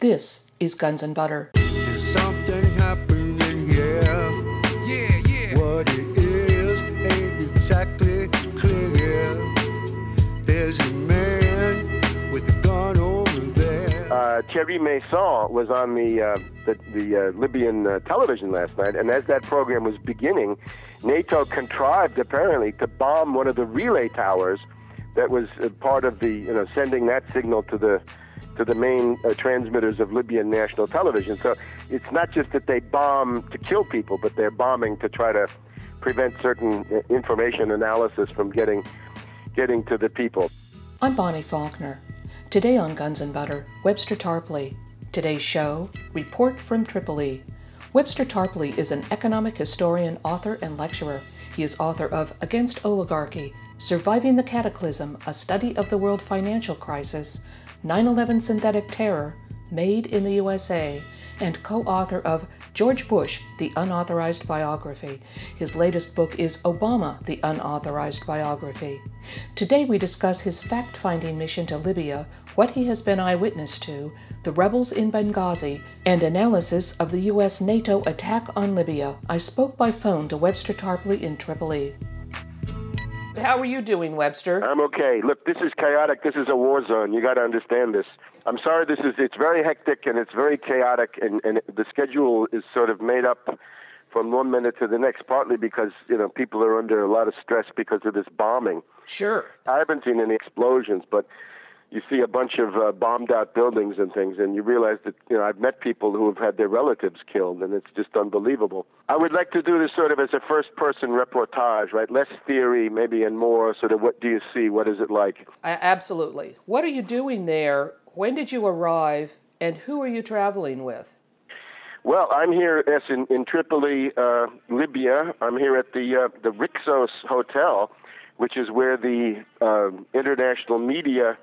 This is Guns and Butter. Something happening here. Yeah, yeah. What it is ain't exactly clear. There's a man with a gun over there. uh, Thierry Meyssan was on the uh, the, the uh, Libyan uh, television last night, and as that program was beginning, NATO contrived apparently to bomb one of the relay towers that was uh, part of the you know sending that signal to the to the main uh, transmitters of Libyan national television. So it's not just that they bomb to kill people, but they're bombing to try to prevent certain uh, information analysis from getting getting to the people. I'm Bonnie Faulkner. Today on Guns and Butter, Webster Tarpley. Today's show, Report from Tripoli. Webster Tarpley is an economic historian, author, and lecturer. He is author of Against Oligarchy Surviving the Cataclysm, a study of the world financial crisis, 9 11 synthetic terror, Made in the USA, and co author of George Bush, The Unauthorized Biography. His latest book is Obama, The Unauthorized Biography. Today we discuss his fact finding mission to Libya, what he has been eyewitness to, the rebels in Benghazi, and analysis of the U.S. NATO attack on Libya. I spoke by phone to Webster Tarpley in Tripoli. How are you doing, Webster? I'm okay. Look, this is chaotic. This is a war zone. You got to understand this. I'm sorry. This is it's very hectic and it's very chaotic, and, and the schedule is sort of made up from one minute to the next. Partly because you know people are under a lot of stress because of this bombing. Sure. I haven't seen any explosions, but you see a bunch of uh, bombed out buildings and things, and you realize that you know I've met people who have had their relatives killed, and it's just unbelievable. I would like to do this sort of as a first person reportage, right? Less theory, maybe, and more sort of what do you see? What is it like? Absolutely. What are you doing there? When did you arrive? And who are you traveling with? Well, I'm here yes, in, in Tripoli, uh, Libya. I'm here at the uh, the Rixos Hotel, which is where the uh, international media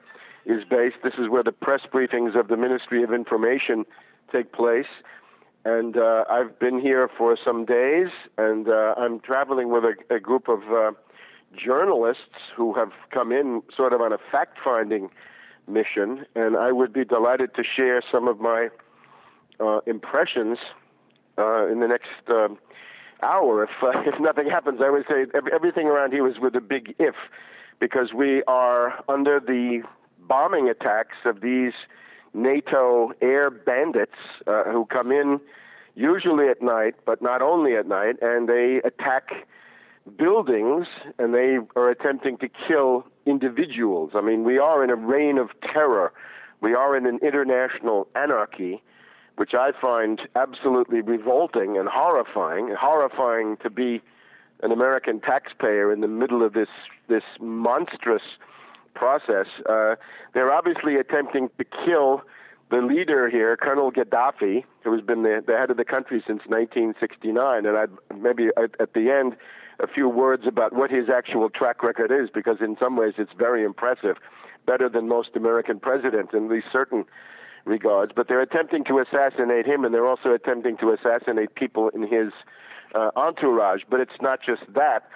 is based. This is where the press briefings of the Ministry of Information take place. And uh, I've been here for some days, and uh, I'm traveling with a, a group of uh, journalists who have come in sort of on a fact finding mission. And I would be delighted to share some of my uh, impressions uh, in the next um hour. If, uh, if nothing happens, I would say everything around here is with a big if, because we are under the bombing attacks of these NATO air bandits uh, who come in usually at night, but not only at night, and they attack buildings and they are attempting to kill individuals. I mean, we are in a reign of terror. We are in an international anarchy, which I find absolutely revolting and horrifying. Horrifying to be an American taxpayer in the middle of this this monstrous process. Uh, they're obviously attempting to kill the leader here, Colonel Gaddafi, who has been the, the head of the country since 1969. And I'd maybe at, at the end a few words about what his actual track record is, because in some ways it's very impressive, better than most American presidents in these certain regards. But they're attempting to assassinate him, and they're also attempting to assassinate people in his uh, entourage. But it's not just that.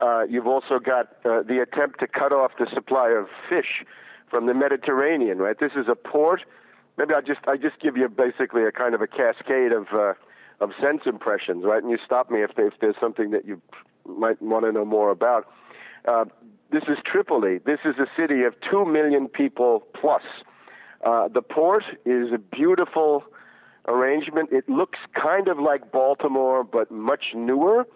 Uh, you've also got uh, the attempt to cut off the supply of fish from the Mediterranean. Right, this is a port. Maybe I just I just give you basically a kind of a cascade of uh, of sense impressions, right? And you stop me if, if there's something that you might want to know more about. Uh, this is Tripoli. This is a city of two million people plus. Uh, the port is a beautiful arrangement. It looks kind of like Baltimore, but much newer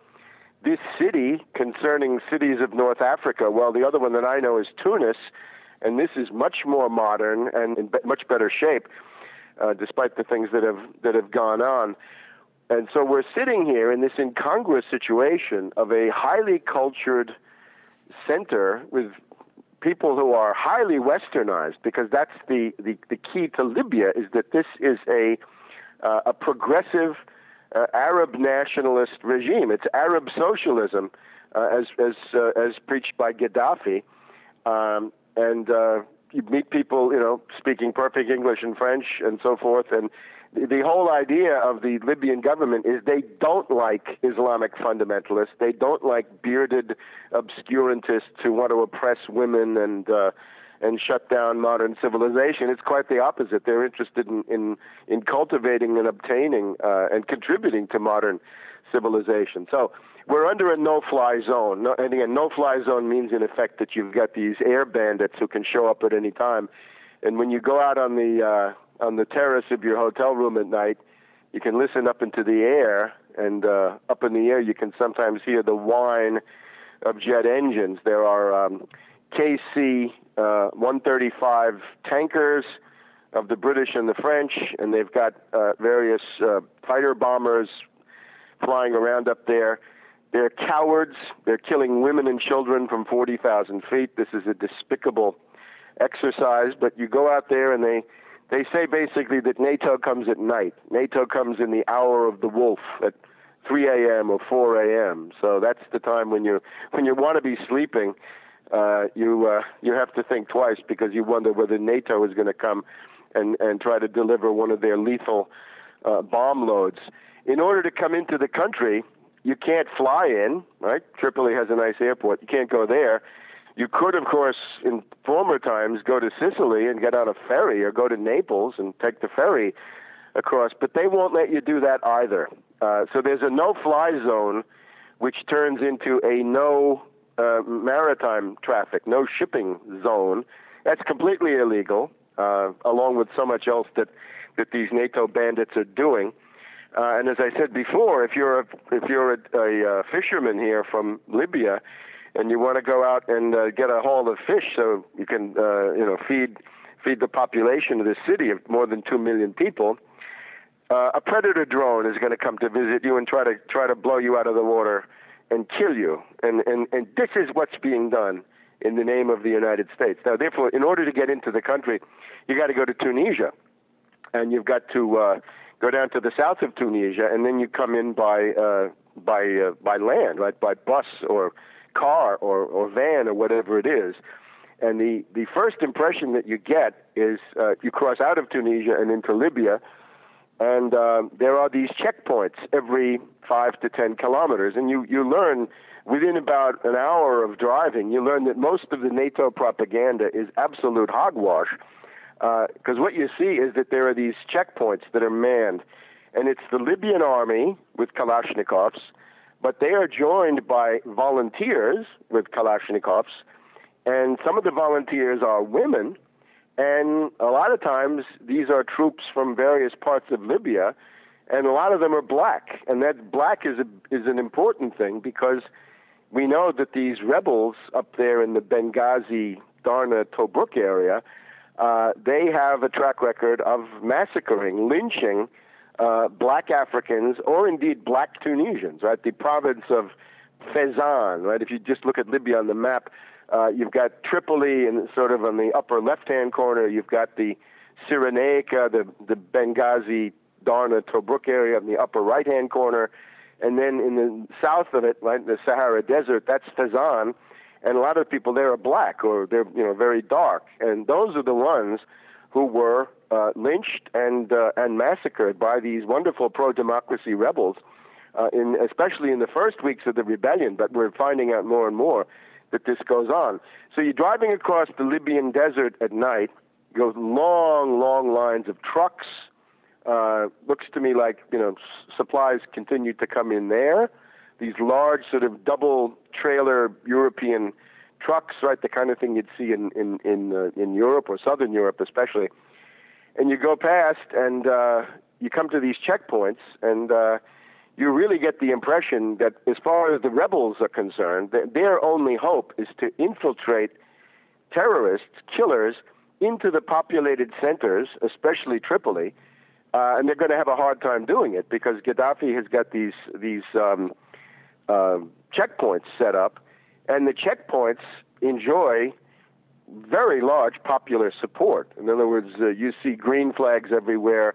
this city concerning cities of North Africa, well, the other one that I know is Tunis, and this is much more modern and in much better shape, uh, despite the things that have that have gone on. And so we're sitting here in this incongruous situation of a highly cultured center with people who are highly westernized, because that's the, the, the key to Libya is that this is a uh, a progressive uh, Arab nationalist regime. It's Arab socialism, uh, as as uh, as preached by Gaddafi, um, and uh, you meet people, you know, speaking perfect English and French and so forth, and the, the whole idea of the Libyan government is they don't like Islamic fundamentalists. They don't like bearded obscurantists who want to oppress women and uh, and shut down modern civilization. It's quite the opposite. They're interested in in, in cultivating and obtaining uh, and contributing to modern civilization. So we're under a no-fly zone. No, and again, no-fly zone means in effect that you've got these air bandits who can show up at any time. And when you go out on the uh, on the terrace of your hotel room at night, you can listen up into the air, and uh, up in the air you can sometimes hear the whine of jet engines. There are um, KC uh, 135 tankers of the British and the French, and they've got uh, various uh, fighter bombers flying around up there. They're cowards. They're killing women and children from 40,000 feet. This is a despicable exercise, but you go out there and they they say basically that NATO comes at night. NATO comes in the hour of the wolf at 3 a.m. or 4 a.m. So that's the time when you when you want to be sleeping, uh, you uh, you have to think twice because you wonder whether NATO is going to come and and try to deliver one of their lethal uh, bomb loads. In order to come into the country, you can't fly in. Right? Tripoli has a nice airport. You can't go there. You could, of course, in former times, go to Sicily and get on a ferry, or go to Naples and take the ferry across, but they won't let you do that either. Uh, so there's a no-fly zone, which turns into a no uh, maritime traffic, no shipping zone. That's completely illegal, uh, along with so much else that that these NATO bandits are doing. Uh, and as I said before, if you're a, if you're a, a, a fisherman here from Libya, and you want to go out and uh, get a haul of fish so you can uh, you know feed feed the population of this city of more than two million people, uh, a predator drone is going to come to visit you and try to try to blow you out of the water and kill you. And and and this is what's being done in the name of the United States. Now, therefore, in order to get into the country, you got to go to Tunisia, and you've got to uh, go down to the south of Tunisia, and then you come in by uh, by uh, by land, right, by bus or car or, or van or whatever it is. And the, the first impression that you get is uh, you cross out of Tunisia and into Libya, and uh, there are these checkpoints every five to ten kilometers. And you, you learn within about an hour of driving, you learn that most of the NATO propaganda is absolute hogwash. Because uh, what you see is that there are these checkpoints that are manned. And it's the Libyan army with Kalashnikovs but they are joined by volunteers with Kalashnikovs, and some of the volunteers are women, and a lot of times these are troops from various parts of Libya, and a lot of them are black, and that black is a, is an important thing because we know that these rebels up there in the Benghazi, Darna, Tobruk area, uh, they have a track record of massacring, lynching uh, black Africans or indeed black Tunisians, right? The province of Fezzan, right? If you just look at Libya on the map, uh, you've got Tripoli and sort of on the upper left-hand corner. You've got the Cyrenaica, the the Benghazi, Darna, Tobruk area in the upper right-hand corner, and then in the south of it, right, the Sahara Desert, that's Fezzan, and a lot of people there are black or they're you know very dark, and those are the ones who were uh, lynched and uh, and massacred by these wonderful pro-democracy rebels, uh, in especially in the first weeks of the rebellion. But we're finding out more and more that this goes on. So you're driving across the Libyan desert at night. Goes long, long lines of trucks. Uh, looks to me like you know s- supplies continue to come in there. These large, sort of double trailer European trucks, right? The kind of thing you'd see in in in, uh, in Europe or Southern Europe, especially and you go past and uh, you come to these checkpoints and uh, you really get the impression that as far as the rebels are concerned their only hope is to infiltrate terrorists killers into the populated centers especially tripoli uh, and they're going to have a hard time doing it because gaddafi has got these these um, uh, checkpoints set up and the checkpoints enjoy very large popular support. In other words, uh, you see green flags everywhere,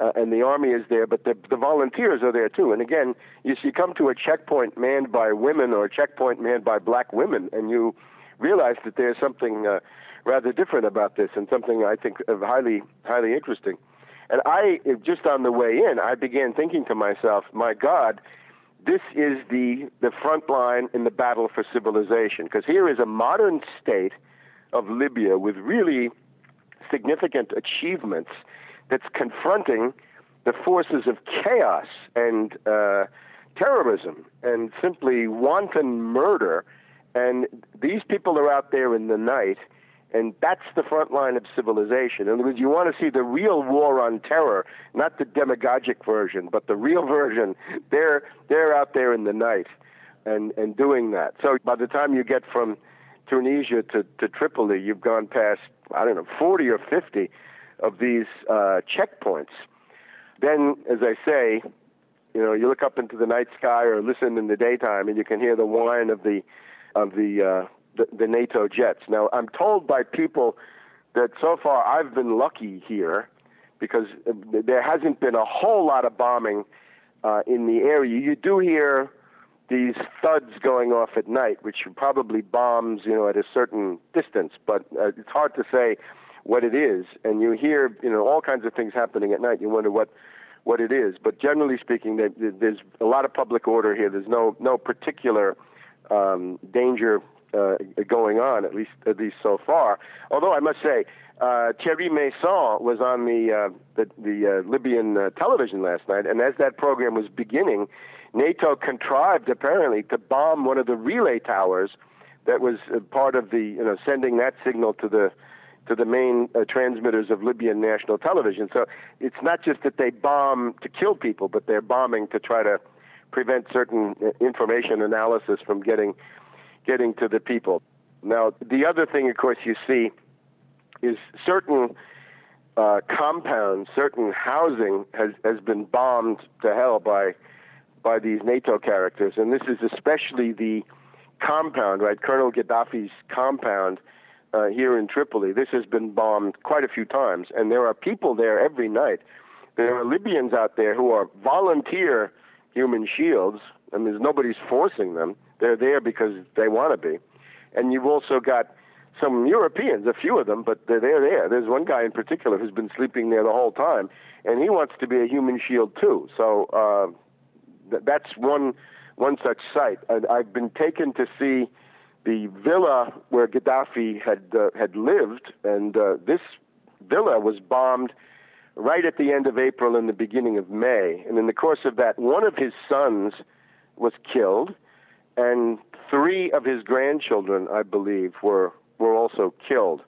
uh, and the army is there, but the, the volunteers are there too. And again, you, you come to a checkpoint manned by women or a checkpoint manned by black women, and you realize that there's something uh, rather different about this, and something I think highly highly interesting. And I, just on the way in, I began thinking to myself, my God, this is the the front line in the battle for civilization, because here is a modern state of Libya with really significant achievements that's confronting the forces of chaos and uh, terrorism and simply wanton murder. And these people are out there in the night, and that's the front line of civilization. In other words, you want to see the real war on terror, not the demagogic version, but the real version. They're they're out there in the night, and and doing that. So by the time you get from Tunisia to, to Tripoli, you've gone past I don't know forty or fifty of these uh, checkpoints. Then, as I say, you know, you look up into the night sky or listen in the daytime, and you can hear the whine of the of the uh, the, the NATO jets. Now, I'm told by people that so far I've been lucky here because there hasn't been a whole lot of bombing uh, in the area. You do hear these thuds going off at night, which are probably bombs, you know, at a certain distance, but uh, it's hard to say what it is. And you hear, you know, all kinds of things happening at night. You wonder what what it is. But generally speaking, there's a lot of public order here. There's no no particular um, danger uh, going on, at least at least so far. Although I must say, uh, Thierry Meyssan was on the uh, the, the uh, Libyan uh, television last night, and as that program was beginning, NATO contrived apparently to bomb one of the relay towers that was uh, part of the you know sending that signal to the to the main uh, transmitters of Libyan national television. So it's not just that they bomb to kill people, but they're bombing to try to prevent certain uh, information analysis from getting getting to the people. Now, the other thing, of course, you see is certain uh, compounds, certain housing has has been bombed to hell by by these NATO characters, and this is especially the compound, right? Colonel Gaddafi's compound uh, here in Tripoli. This has been bombed quite a few times, and there are people there every night. There are Libyans out there who are volunteer human shields, and there's nobody's forcing them. They're there because they want to be. And you've also got some Europeans, a few of them, but they're there. There. There's one guy in particular who's been sleeping there the whole time, and he wants to be a human shield too. So uh, th- that's one one such site. I- I've been taken to see the villa where Gaddafi had uh, had lived, and uh, this villa was bombed right at the end of April and the beginning of May. And in the course of that, one of his sons was killed, and three of his grandchildren, I believe, were were also killed.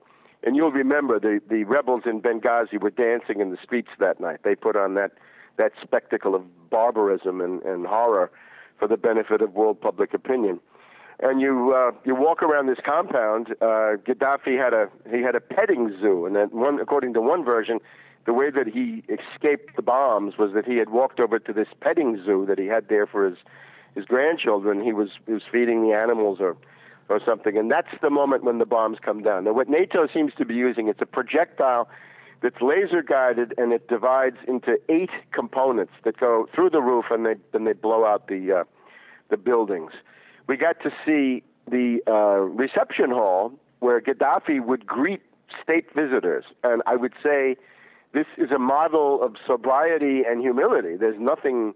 And you'll remember the the rebels in Benghazi were dancing in the streets that night. They put on that that spectacle of barbarism and, and horror for the benefit of world public opinion and you uh, you walk around this compound. Uh, Gaddafi had a he had a petting zoo, and then one according to one version, the way that he escaped the bombs was that he had walked over to this petting zoo that he had there for his his grandchildren. He was he was feeding the animals or or something, and that's the moment when the bombs come down. Now, what NATO seems to be using it's a projectile that's laser guided, and it divides into eight components that go through the roof, and they then they blow out the uh, the buildings we got to see the uh, reception hall where Gaddafi would greet state visitors. And I would say this is a model of sobriety and humility. There's nothing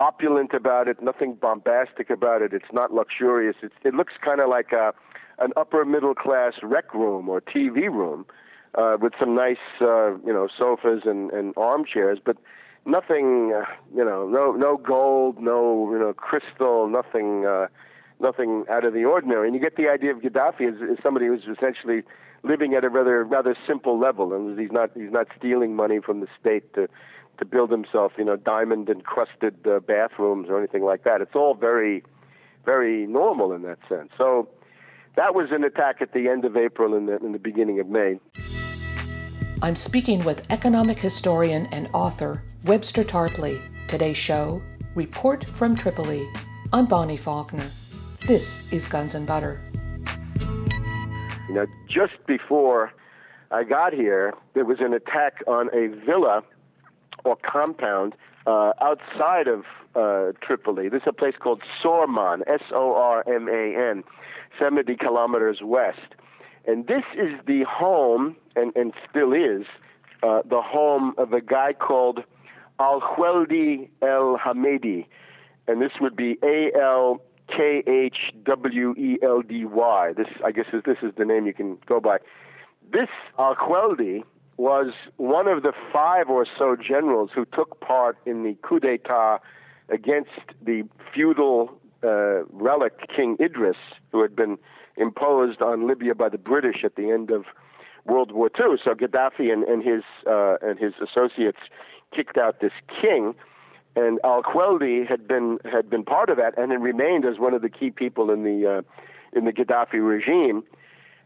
opulent about it, nothing bombastic about it. It's not luxurious. It's, it looks kind of like a, an upper middle class rec room or TV room uh, with some nice, uh, you know, sofas and, and armchairs, but nothing, uh, you know, no no gold, no you know crystal, nothing. Uh, nothing out of the ordinary. And you get the idea of Gaddafi as, as somebody who's essentially living at a rather rather simple level, and he's not he's not stealing money from the state to to build himself, you know, diamond encrusted uh, bathrooms or anything like that. It's all very very normal in that sense. So that was an attack at the end of April and the, in the beginning of May. I'm speaking with economic historian and author Webster Tarpley. Today's show, Report from Tripoli. I'm Bonnie Faulkner. This is Guns and Butter. You know, just before I got here, there was an attack on a villa or compound uh, outside of uh, Tripoli. This is a place called Sorman, S O R M A N, 70 kilometers west. And this is the home, and, and still is, uh, the home of a guy called Al Khweldi El Hamedi. And this would be A L K H W E L D Y. This, I guess, is, this is the name you can go by. This Al Khweldi was one of the five or so generals who took part in the coup d'état against the feudal uh, relic King Idris, who had been imposed on Libya by the British at the end of World War II. So Gaddafi and, and his uh, and his associates kicked out this king, and Al Khweldi had been had been part of that and had remained as one of the key people in the uh, in the Gaddafi regime.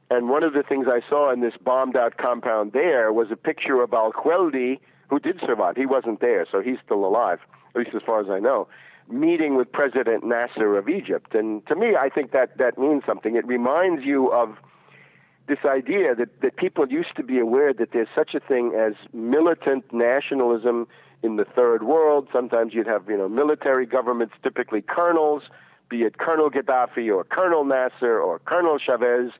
And one of the things I saw in this bombed out compound there was a picture of Al Khweldi, who did survive. He wasn't there, so he's still alive, at least as far as I know, meeting with President Nasser of Egypt. And to me, I think that that means something. It reminds you of this idea that, that people used to be aware that there's such a thing as militant nationalism in the third world. Sometimes you'd have, you know, military governments, typically colonels, be it Colonel Gaddafi or Colonel Nasser or Colonel Chavez,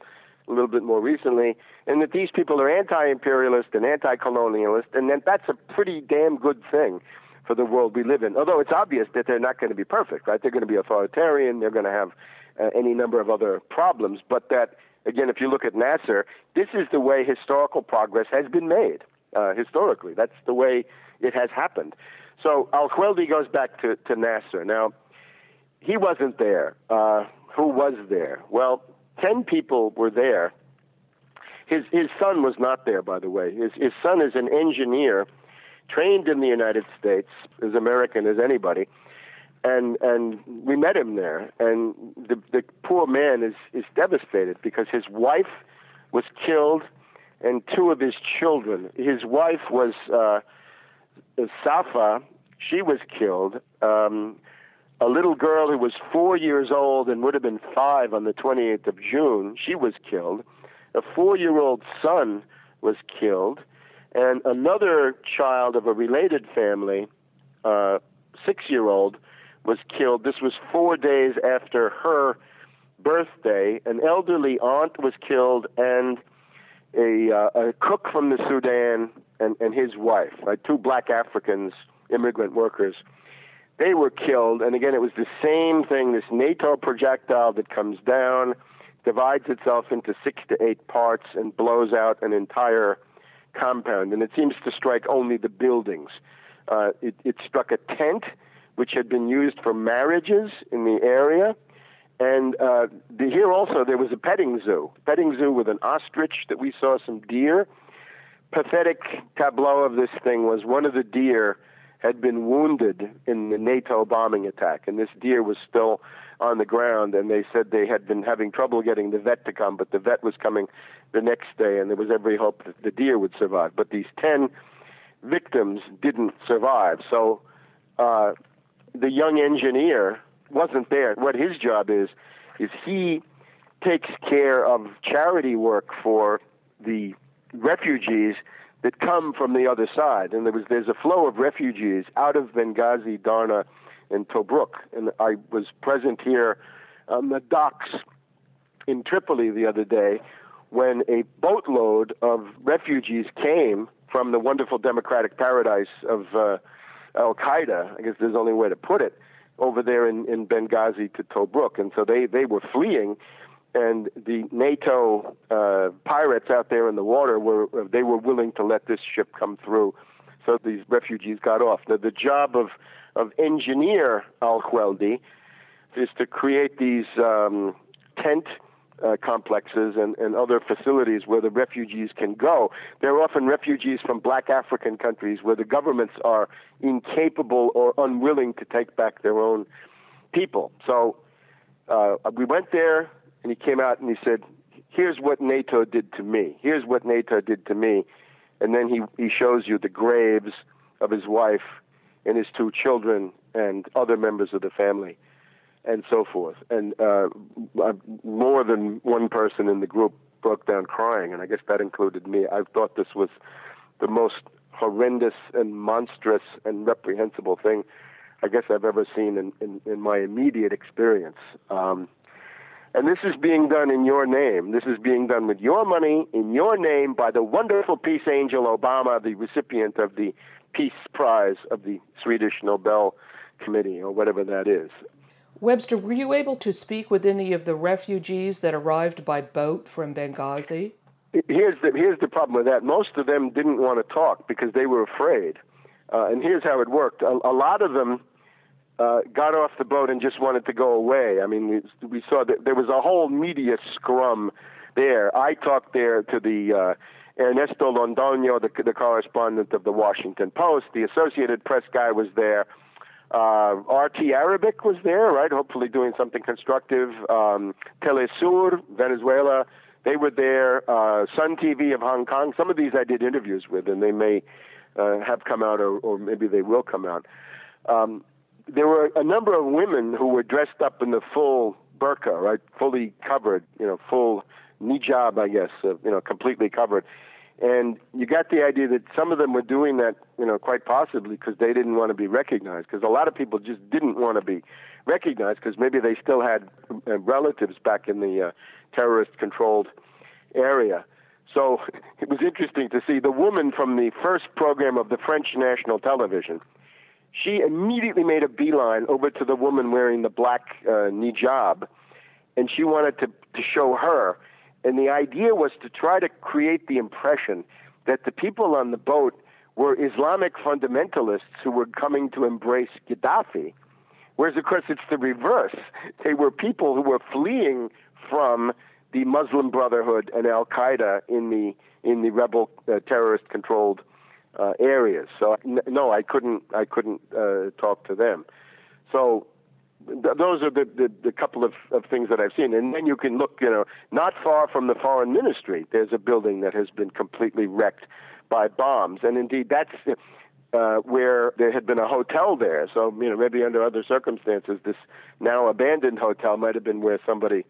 a little bit more recently, and that these people are anti-imperialist and anti-colonialist, and that that's a pretty damn good thing for the world we live in. Although it's obvious that they're not going to be perfect, right? They're going to be authoritarian. They're going to have uh, any number of other problems, but that again, if you look at Nasser, this is the way historical progress has been made. Uh, historically, that's the way it has happened. So Al Khweldi goes back to, to Nasser. Now, he wasn't there. Uh, who was there? Well, 10 people were there. His, his son was not there, by the way. His, his son is an engineer trained in the United States, as American as anybody. And, and we met him there. And the, the poor man is, is devastated because his wife was killed and two of his children. His wife was uh, Safa, she was killed. Um, a little girl who was four years old and would have been five on the 28th of June, she was killed. A four year old son was killed. And another child of a related family, uh, six year old, was killed. This was four days after her birthday. An elderly aunt was killed, and a, uh, a cook from the Sudan and, and his wife, right, two black Africans, immigrant workers they were killed. And again, it was the same thing this NATO projectile that comes down, divides itself into six to eight parts, and blows out an entire compound. And it seems to strike only the buildings. Uh, it, it struck a tent, which had been used for marriages in the area. And uh, the, here also there was a petting zoo, petting zoo with an ostrich that we saw some deer. Pathetic tableau of this thing was one of the deer had been wounded in the NATO bombing attack, and this deer was still on the ground. And they said they had been having trouble getting the vet to come, but the vet was coming the next day, and there was every hope that the deer would survive. But these ten victims didn't survive. So uh, the young engineer wasn't there. What his job is is he takes care of charity work for the refugees that come from the other side. And there was there's a flow of refugees out of Benghazi, Darna, and Tobruk. And I was present here on the docks in Tripoli the other day when a boatload of refugees came from the wonderful democratic paradise of uh, Al Qaeda. I guess there's only way to put it over there in, in Benghazi to Tobruk, and so they they were fleeing and the NATO uh, pirates out there in the water were they were willing to let this ship come through, so these refugees got off. Now, the job of of engineer Al Khweldi is to create these um, tent uh, complexes and, and other facilities where the refugees can go. They're often refugees from black African countries where the governments are incapable or unwilling to take back their own people. So uh, we went there and he came out and he said, "Here's what NATO did to me. Here's what NATO did to me," and then he he shows you the graves of his wife and his two children and other members of the family, and so forth. And uh, uh more than one person in the group broke down crying, and I guess that included me. I thought this was the most horrendous and monstrous and reprehensible thing I guess I've ever seen in, in, in my immediate experience. Um, and this is being done in your name. This is being done with your money, in your name, by the wonderful peace angel Obama, the recipient of the Peace Prize of the Swedish Nobel Committee, or whatever that is. Webster, were you able to speak with any of the refugees that arrived by boat from Benghazi? Here's the here's the problem with that. Most of them didn't want to talk because they were afraid. Uh, and here's how it worked. A, a lot of them uh, got off the boat and just wanted to go away. I mean, we, saw that there was a whole media scrum there. I talked there to the uh, Ernesto Londoño, the, the correspondent of the Washington Post. The Associated Press guy was there. Uh, RT Arabic was there, right? Hopefully doing something constructive. Um, Telesur, Venezuela, they were there. Uh, Sun TV of Hong Kong. Some of these I did interviews with, and they may uh, have come out, or, or maybe they will come out. Um, there were a number of women who were dressed up in the full burqa, right, fully covered, you know, full hijab, I guess, uh, you know, completely covered. And you got the idea that some of them were doing that, you know, quite possibly because they didn't want to be recognized. Because a lot of people just didn't want to be recognized because maybe they still had uh, relatives back in the uh, terrorist-controlled area. So it was interesting to see the woman from the first program of the French national television. She immediately made a beeline over to the woman wearing the black uh, hijab, and she wanted to, to show her. And the idea was to try to create the impression that the people on the boat were Islamic fundamentalists who were coming to embrace Gaddafi. Whereas, of course, it's the reverse. They were people who were fleeing from the Muslim Brotherhood and Al Qaeda in the in the rebel uh, terrorist controlled uh, areas. So no, I couldn't I couldn't uh, talk to them. So th- those are the, the, the couple of, of things that I've seen. And then you can look, you know, not far from the foreign ministry, there's a building that has been completely wrecked by bombs. And indeed, that's uh, where there had been a hotel there. So, you know, maybe under other circumstances, this now abandoned hotel might have been where somebody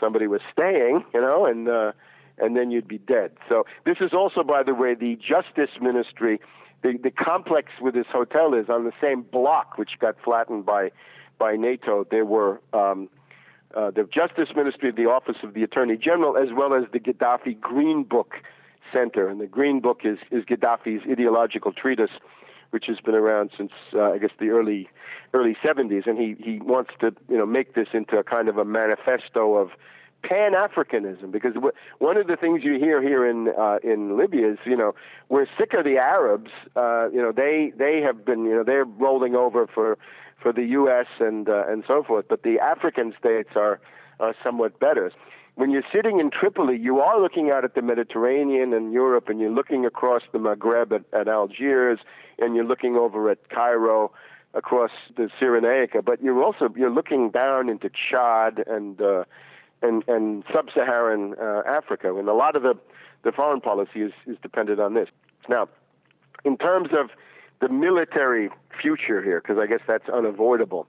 somebody was staying, you know, and uh, and then you'd be dead. So this is also, by the way, the Justice Ministry. The, the complex where this hotel is on the same block, which got flattened by by NATO. There were um, uh, the Justice Ministry, the Office of the Attorney General, as well as the Gaddafi Green Book Center. And the Green Book is is Gaddafi's ideological treatise, which has been around since uh, I guess the early early 70s, and he he wants to you know make this into a kind of a manifesto of Pan Africanism, because one of the things you hear here in uh, in Libya is, you know, we're sick of the Arabs. Uh, you know, they they have been, you know, they're rolling over for for the U.S. and uh, and so forth, but the African states are somewhat better. When you're sitting in Tripoli, you are looking out at the Mediterranean and Europe, and you're looking across the Maghreb at, at Algiers, and you're looking over at Cairo across the Cyrenaica, but you're also you're looking down into Chad and uh, and, and sub-Saharan uh, Africa, and a lot of the, the foreign policy is, is dependent on this. Now, in terms of the military future here, because I guess that's unavoidable.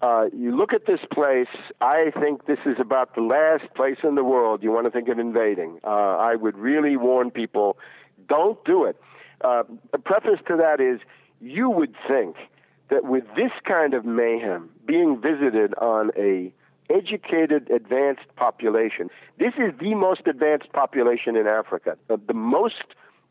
Uh, you look at this place, I think this is about the last place in the world you want to think of invading. Uh, I would really warn people don't do it. Uh, the preface to that is you would think that with this kind of mayhem being visited on a educated, advanced population. This is the most advanced population in Africa, the most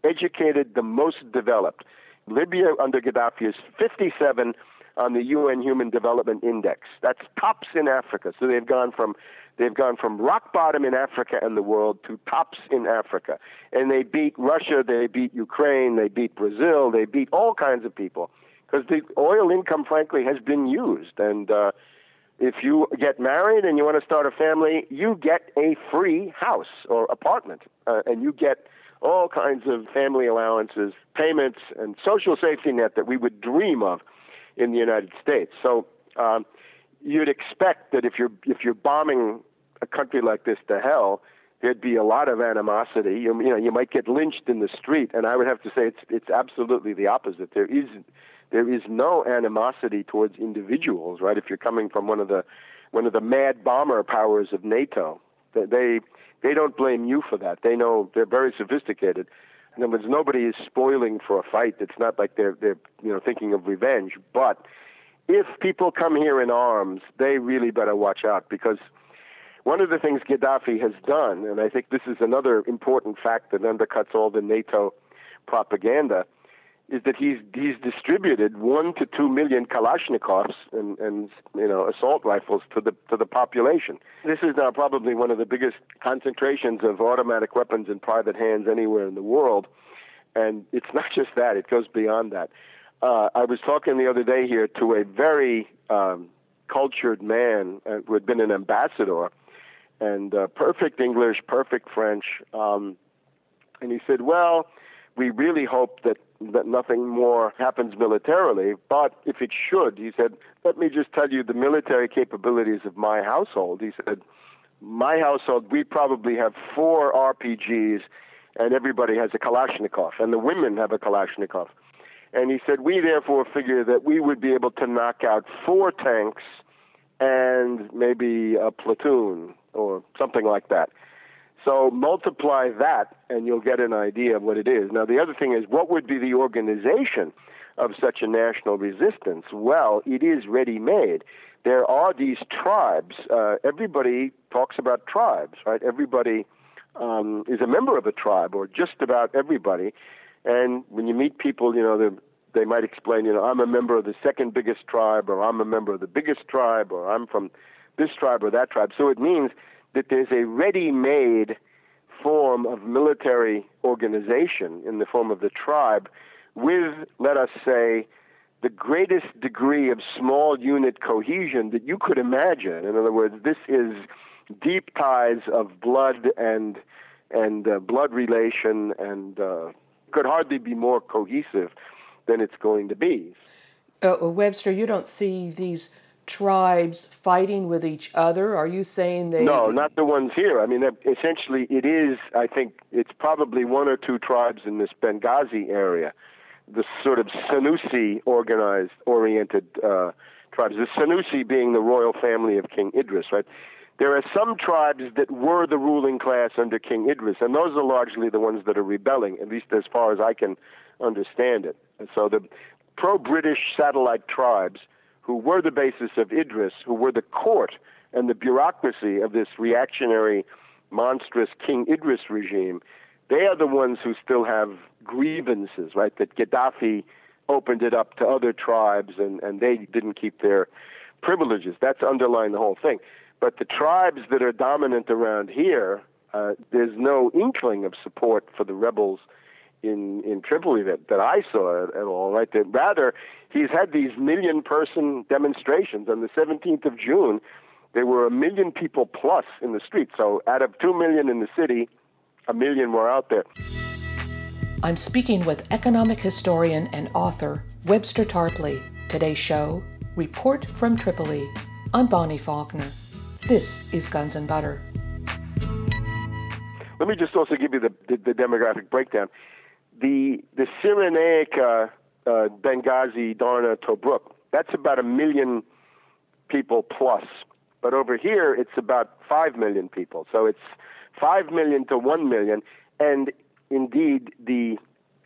educated, the most developed. Libya under Gaddafi is 57 on the UN Human Development Index. That's tops in Africa. So they've gone from they've gone from rock bottom in Africa and the world to tops in Africa. And they beat Russia, they beat Ukraine, they beat Brazil, they beat all kinds of people because the oil income, frankly, has been used. And uh, if you get married and you want to start a family, you get a free house or apartment, uh, and you get all kinds of family allowances, payments, and social safety net that we would dream of in the United States. So um, you'd expect that if you're if you're bombing a country like this to hell, there'd be a lot of animosity. You, you know, you might get lynched in the street, and I would have to say it's it's absolutely the opposite. There is there is no animosity towards individuals, right? If you're coming from one of the one of the mad bomber powers of NATO, they they don't blame you for that. They know they're very sophisticated. In other words, nobody is spoiling for a fight. It's not like they're they're you know thinking of revenge. But if people come here in arms, they really better watch out because one of the things Gaddafi has done, and I think this is another important fact that undercuts all the NATO propaganda, is that he's he's distributed one to two million Kalashnikovs and, and you know assault rifles to the to the population. This is now probably one of the biggest concentrations of automatic weapons in private hands anywhere in the world, and it's not just that; it goes beyond that. Uh, I was talking the other day here to a very um, cultured man uh, who had been an ambassador and uh, perfect English, perfect French, um, and he said, "Well." we really hope that that nothing more happens militarily. But if it should, he said, let me just tell you the military capabilities of my household. He said, my household, we probably have four RPGs, and everybody has a Kalashnikov, and the women have a Kalashnikov. And he said, we therefore figure that we would be able to knock out four tanks and maybe a platoon or something like that. So multiply that, and you'll get an idea of what it is. Now, the other thing is, what would be the organization of such a national resistance? Well, it is ready made. There are these tribes. Uh, everybody talks about tribes, right? Everybody um, is a member of a tribe, or just about everybody. And when you meet people, you know, they might explain, you know, I'm a member of the second biggest tribe, or I'm a member of the biggest tribe, or I'm from this tribe or that tribe. So it means that there's a ready made form of military organization in the form of the tribe with, let us say, the greatest degree of small unit cohesion that you could imagine. In other words, this is deep ties of blood and and uh, blood relation, and uh, could hardly be more cohesive than it's going to be. Uh, Webster, you don't see these tribes fighting with each other? Are you saying they? No, not the ones here. I mean, essentially, it is. I think it's probably one or two tribes in this Benghazi area, the sort of Senussi organized, oriented uh, tribes. The Senussi being the royal family of King Idris, right? There are some tribes that were the ruling class under King Idris, and those are largely the ones that are rebelling, at least as far as I can understand it. And so the pro-British satellite tribes who were the basis of Idris, who were the court and the bureaucracy of this reactionary, monstrous King Idris regime, they are the ones who still have grievances, right? That Gaddafi opened it up to other tribes and, and they didn't keep their privileges. That's underlying the whole thing. But the tribes that are dominant around here, uh, there's no inkling of support for the rebels in in Tripoli that, that I saw at, at all. Right, that rather he's had these million person demonstrations on the 17th of June. There were a million people plus in the streets. So out of two million in the city, a million were out there. I'm speaking with economic historian and author Webster Tarpley. Today's show, Report from Tripoli. I'm Bonnie Faulkner. This is Guns and Butter. Let me just also give you the, the, the demographic breakdown the the Cyrenaica, uh, Benghazi, Darna, Tobruk, that's about a million people plus. But over here, it's about five million people. So it's five million to one million. And indeed, the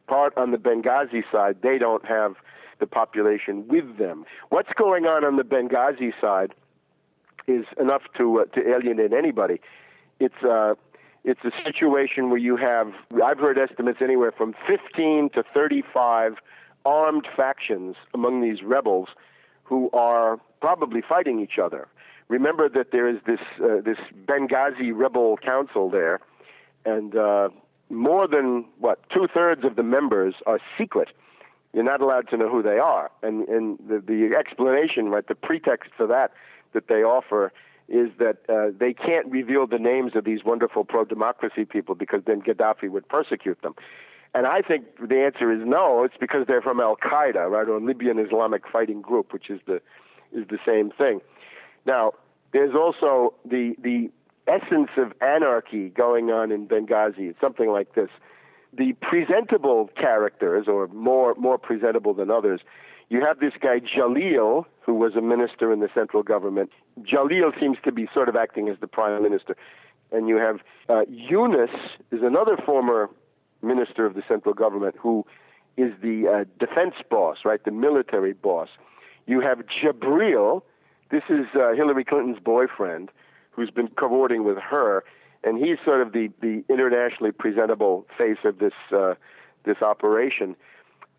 part on the Benghazi side, they don't have the population with them. What's going on on the Benghazi side is enough to uh, to alienate anybody. It's uh, it's a situation where you have, I've heard estimates anywhere from 15 to 35 armed factions among these rebels who are probably fighting each other. Remember that there is this, uh, this Benghazi rebel council there, and uh, more than, what, two thirds of the members are secret. You're not allowed to know who they are. And, and the, the explanation, right, the pretext for that that they offer is that uh, they can't reveal the names of these wonderful pro democracy people because then Gaddafi would persecute them. And I think the answer is no. It's because they're from Al Qaeda, right, or Libyan Islamic Fighting Group, which is the is the same thing. Now, there's also the the essence of anarchy going on in Benghazi. It's something like this: the presentable characters, or more more presentable than others, you have this guy Jalil, who was a minister in the central government. Jalil seems to be sort of acting as the prime minister. And you have uh, Yunus, is another former minister of the central government who is the uh, defense boss, right, the military boss. You have Jabril, this is uh, Hillary Clinton's boyfriend, who's been cavorting with her, and he's sort of the, the internationally presentable face of this uh, this operation.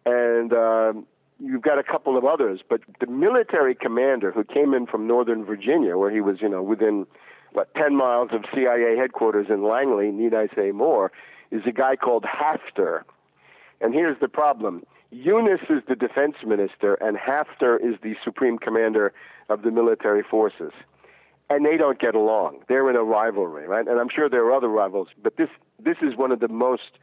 and um, you've got a couple of others. But the military commander who came in from Northern Virginia, where he was, you know, within what 10 miles of CIA headquarters in Langley, need I say more, is a guy called Hafter. And here's the problem. Yunus is the defense minister, and Hafter is the supreme commander of the military forces. And they don't get along. They're in a rivalry, right? And I'm sure there are other rivals, but this this is one of the most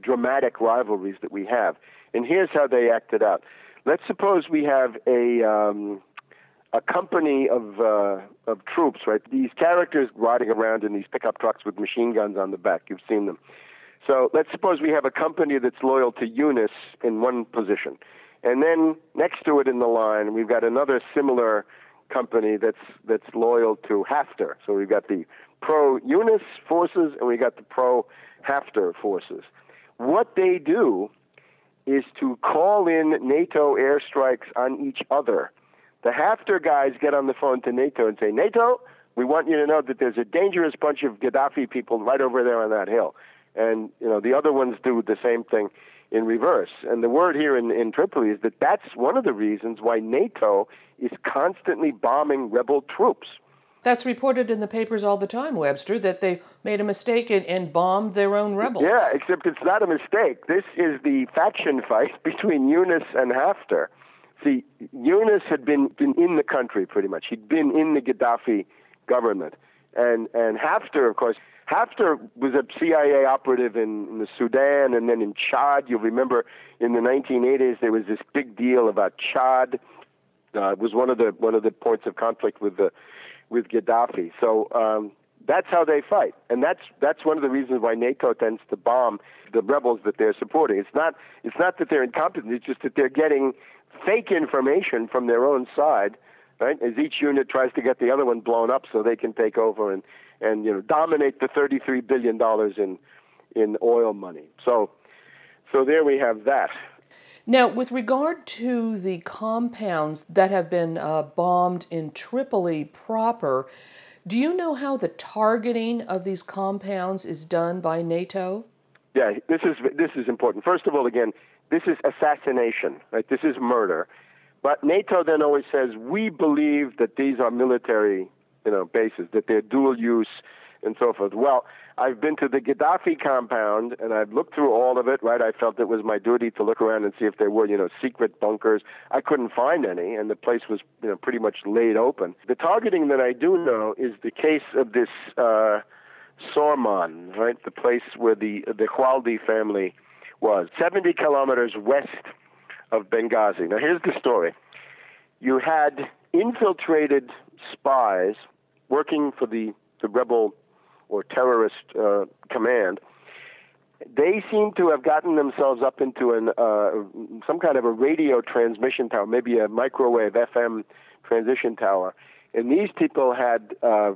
dramatic rivalries that we have. And here's how they acted out. Let's suppose we have a um, a company of uh, of troops, right? These characters riding around in these pickup trucks with machine guns on the back. You've seen them. So let's suppose we have a company that's loyal to Yunus in one position. And then next to it in the line, we've got another similar company that's that's loyal to Haftar. So we've got the pro Yunus forces and we've got the pro Haftar forces. What they do is to call in NATO airstrikes on each other. The Haftar guys get on the phone to NATO and say, NATO, we want you to know that there's a dangerous bunch of Gaddafi people right over there on that hill and you know the other ones do the same thing in reverse. And the word here in, in Tripoli is that that's one of the reasons why NATO is constantly bombing rebel troops. That's reported in the papers all the time, Webster, that they made a mistake and, and bombed their own rebels. Yeah, except it's not a mistake. This is the faction fight between Yunus and Haftar. See, Yunus had been, been in the country pretty much. He'd been in the Gaddafi government. And, and Haftar, of course, Haftar was a CIA operative in, in the Sudan and then in Chad. You'll remember in the 1980s there was this big deal about Chad. Uh, it was one of the one of the points of conflict with the with Gaddafi. So um, that's how they fight, and that's that's one of the reasons why NATO tends to bomb the rebels that they're supporting. It's not it's not that they're incompetent; it's just that they're getting fake information from their own side, right? As each unit tries to get the other one blown up so they can take over and and you know dominate the 33 billion dollars in in oil money. So so there we have that. Now, with regard to the compounds that have been uh, bombed in Tripoli proper, do you know how the targeting of these compounds is done by NATO? Yeah, this is this is important. First of all, again, this is assassination, right? This is murder. But NATO then always says we believe that these are military you know, bases, that they're dual use and so forth. Well, I've been to the Gaddafi compound and I've looked through all of it, right? I felt it was my duty to look around and see if there were, you know, secret bunkers. I couldn't find any and the place was, you know, pretty much laid open. The targeting that I do know is the case of this uh Sorman, right? The place where the the Khwaldi family was, 70 kilometers west of Benghazi. Now here's the story. You had infiltrated spies working for the, the rebel or terrorist uh, command, they seem to have gotten themselves up into an uh, some kind of a radio transmission tower, maybe a microwave FM transition tower. And these people had uh,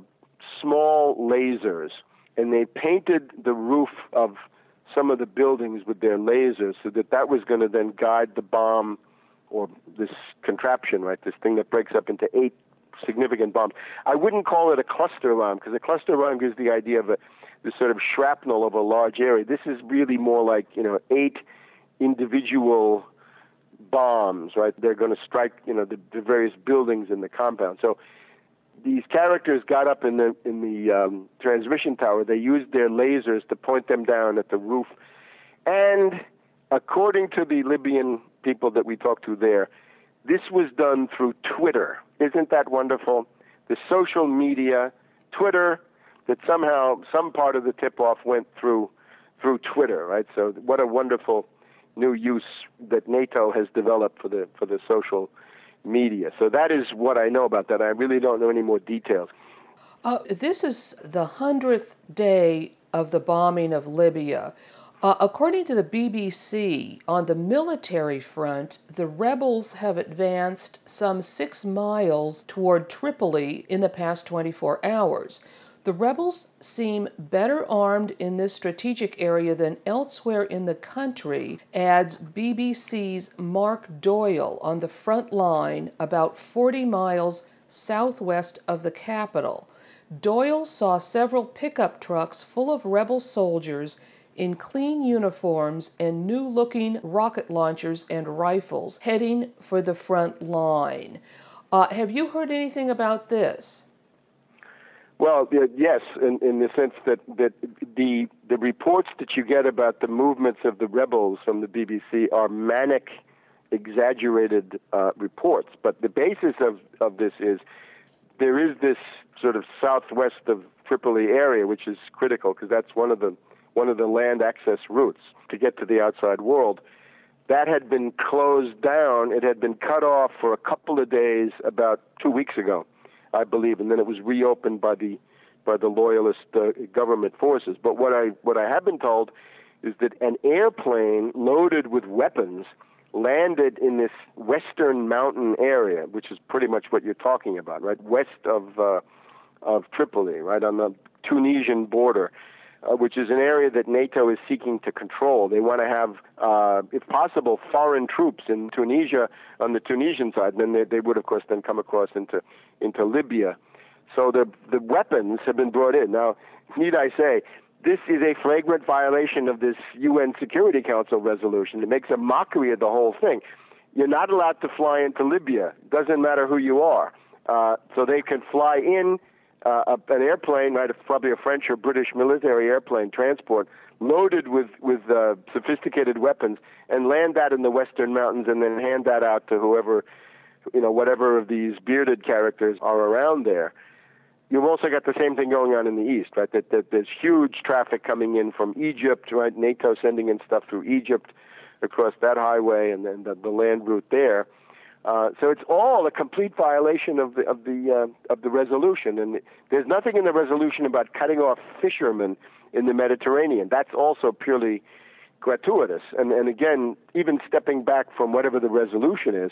small lasers, and they painted the roof of some of the buildings with their lasers, so that that was going to then guide the bomb or this contraption, right? This thing that breaks up into eight significant bombs. I wouldn't call it a cluster bomb because a cluster bomb gives the idea of a this sort of shrapnel of a large area. This is really more like you know eight individual bombs, right? They're going to strike you know the, the various buildings in the compound. So these characters got up in the in the um, transmission tower. They used their lasers to point them down at the roof, and according to the Libyan people that we talked to there, this was done through Twitter. Isn't that wonderful? The social media, Twitter, that somehow some part of the tip off went through through Twitter, right? So what a wonderful new use that NATO has developed for the for the social media. So that is what I know about that. I really don't know any more details. Uh, this is the hundredth day of the bombing of Libya. Uh, according to the BBC, on the military front, the rebels have advanced some six miles toward Tripoli in the past 24 hours. The rebels seem better armed in this strategic area than elsewhere in the country, adds BBC's Mark Doyle on the front line about 40 miles southwest of the capital. Doyle saw several pickup trucks full of rebel soldiers in clean uniforms and new looking rocket launchers and rifles heading for the front line. Uh, have you heard anything about this? Well, yes, in, in the sense that, that the the reports that you get about the movements of the rebels from the BBC are manic, exaggerated uh, reports. But the basis of, of this is there is this sort of southwest of Tripoli area, which is critical because that's one of the one of the land access routes to get to the outside world. That had been closed down. It had been cut off for a couple of days about two weeks ago I believe, and then it was reopened by the by the loyalist uh, government forces. But what I what I have been told is that an airplane loaded with weapons landed in this western mountain area, which is pretty much what you're talking about, right west of uh, of Tripoli, right on the Tunisian border. Uh, which is an area that NATO is seeking to control. They want to have, uh, if possible, foreign troops in Tunisia on the Tunisian side. And then they, they would, of course, then come across into into Libya. So the the weapons have been brought in. Now, need I say, this is a flagrant violation of this UN Security Council resolution. It makes a mockery of the whole thing. You're not allowed to fly into Libya. Doesn't matter who you are. Uh, so they can fly in uh, an airplane, right, probably a French or British military airplane transport, loaded with with uh, sophisticated weapons, and land that in the Western Mountains, and then hand that out to whoever, you know, whatever of these bearded characters are around there. You've also got the same thing going on in the east, right? That, that there's huge traffic coming in from Egypt, right? NATO sending in stuff through Egypt across that highway, and then the, the land route there uh, so it's all a complete violation of the of the uh, of the resolution, and there's nothing in the resolution about cutting off fishermen in the Mediterranean. That's also purely gratuitous. And and again, even stepping back from whatever the resolution is,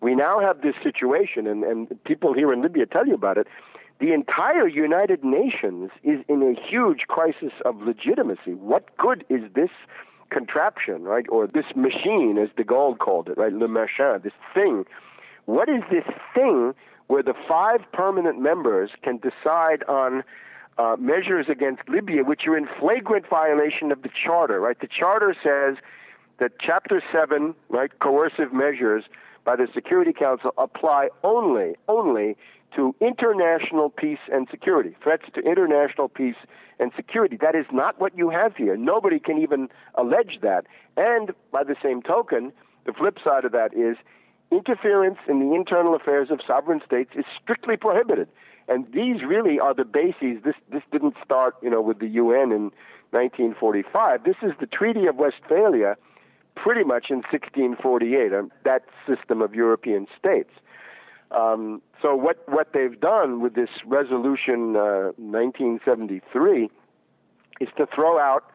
we now have this situation, and and people here in Libya tell you about it. The entire United Nations is in a huge crisis of legitimacy. What good is this contraption, right, or this machine, as de Gaulle called it, right, le machin, this thing. What is this thing where the five permanent members can decide on uh, measures against Libya, which are in flagrant violation of the charter, right? The charter says that Chapter 7, right, coercive measures by the Security Council apply only, only to international peace and security, threats to international peace and security. That is not what you have here. Nobody can even allege that. And by the same token, the flip side of that is interference in the internal affairs of sovereign states is strictly prohibited. And these really are the bases. This this didn't start, you know, with the UN in 1945. This is the Treaty of Westphalia, pretty much in 1648. Um, that system of European states. Um, so what what they've done with this resolution uh, 1973 is to throw out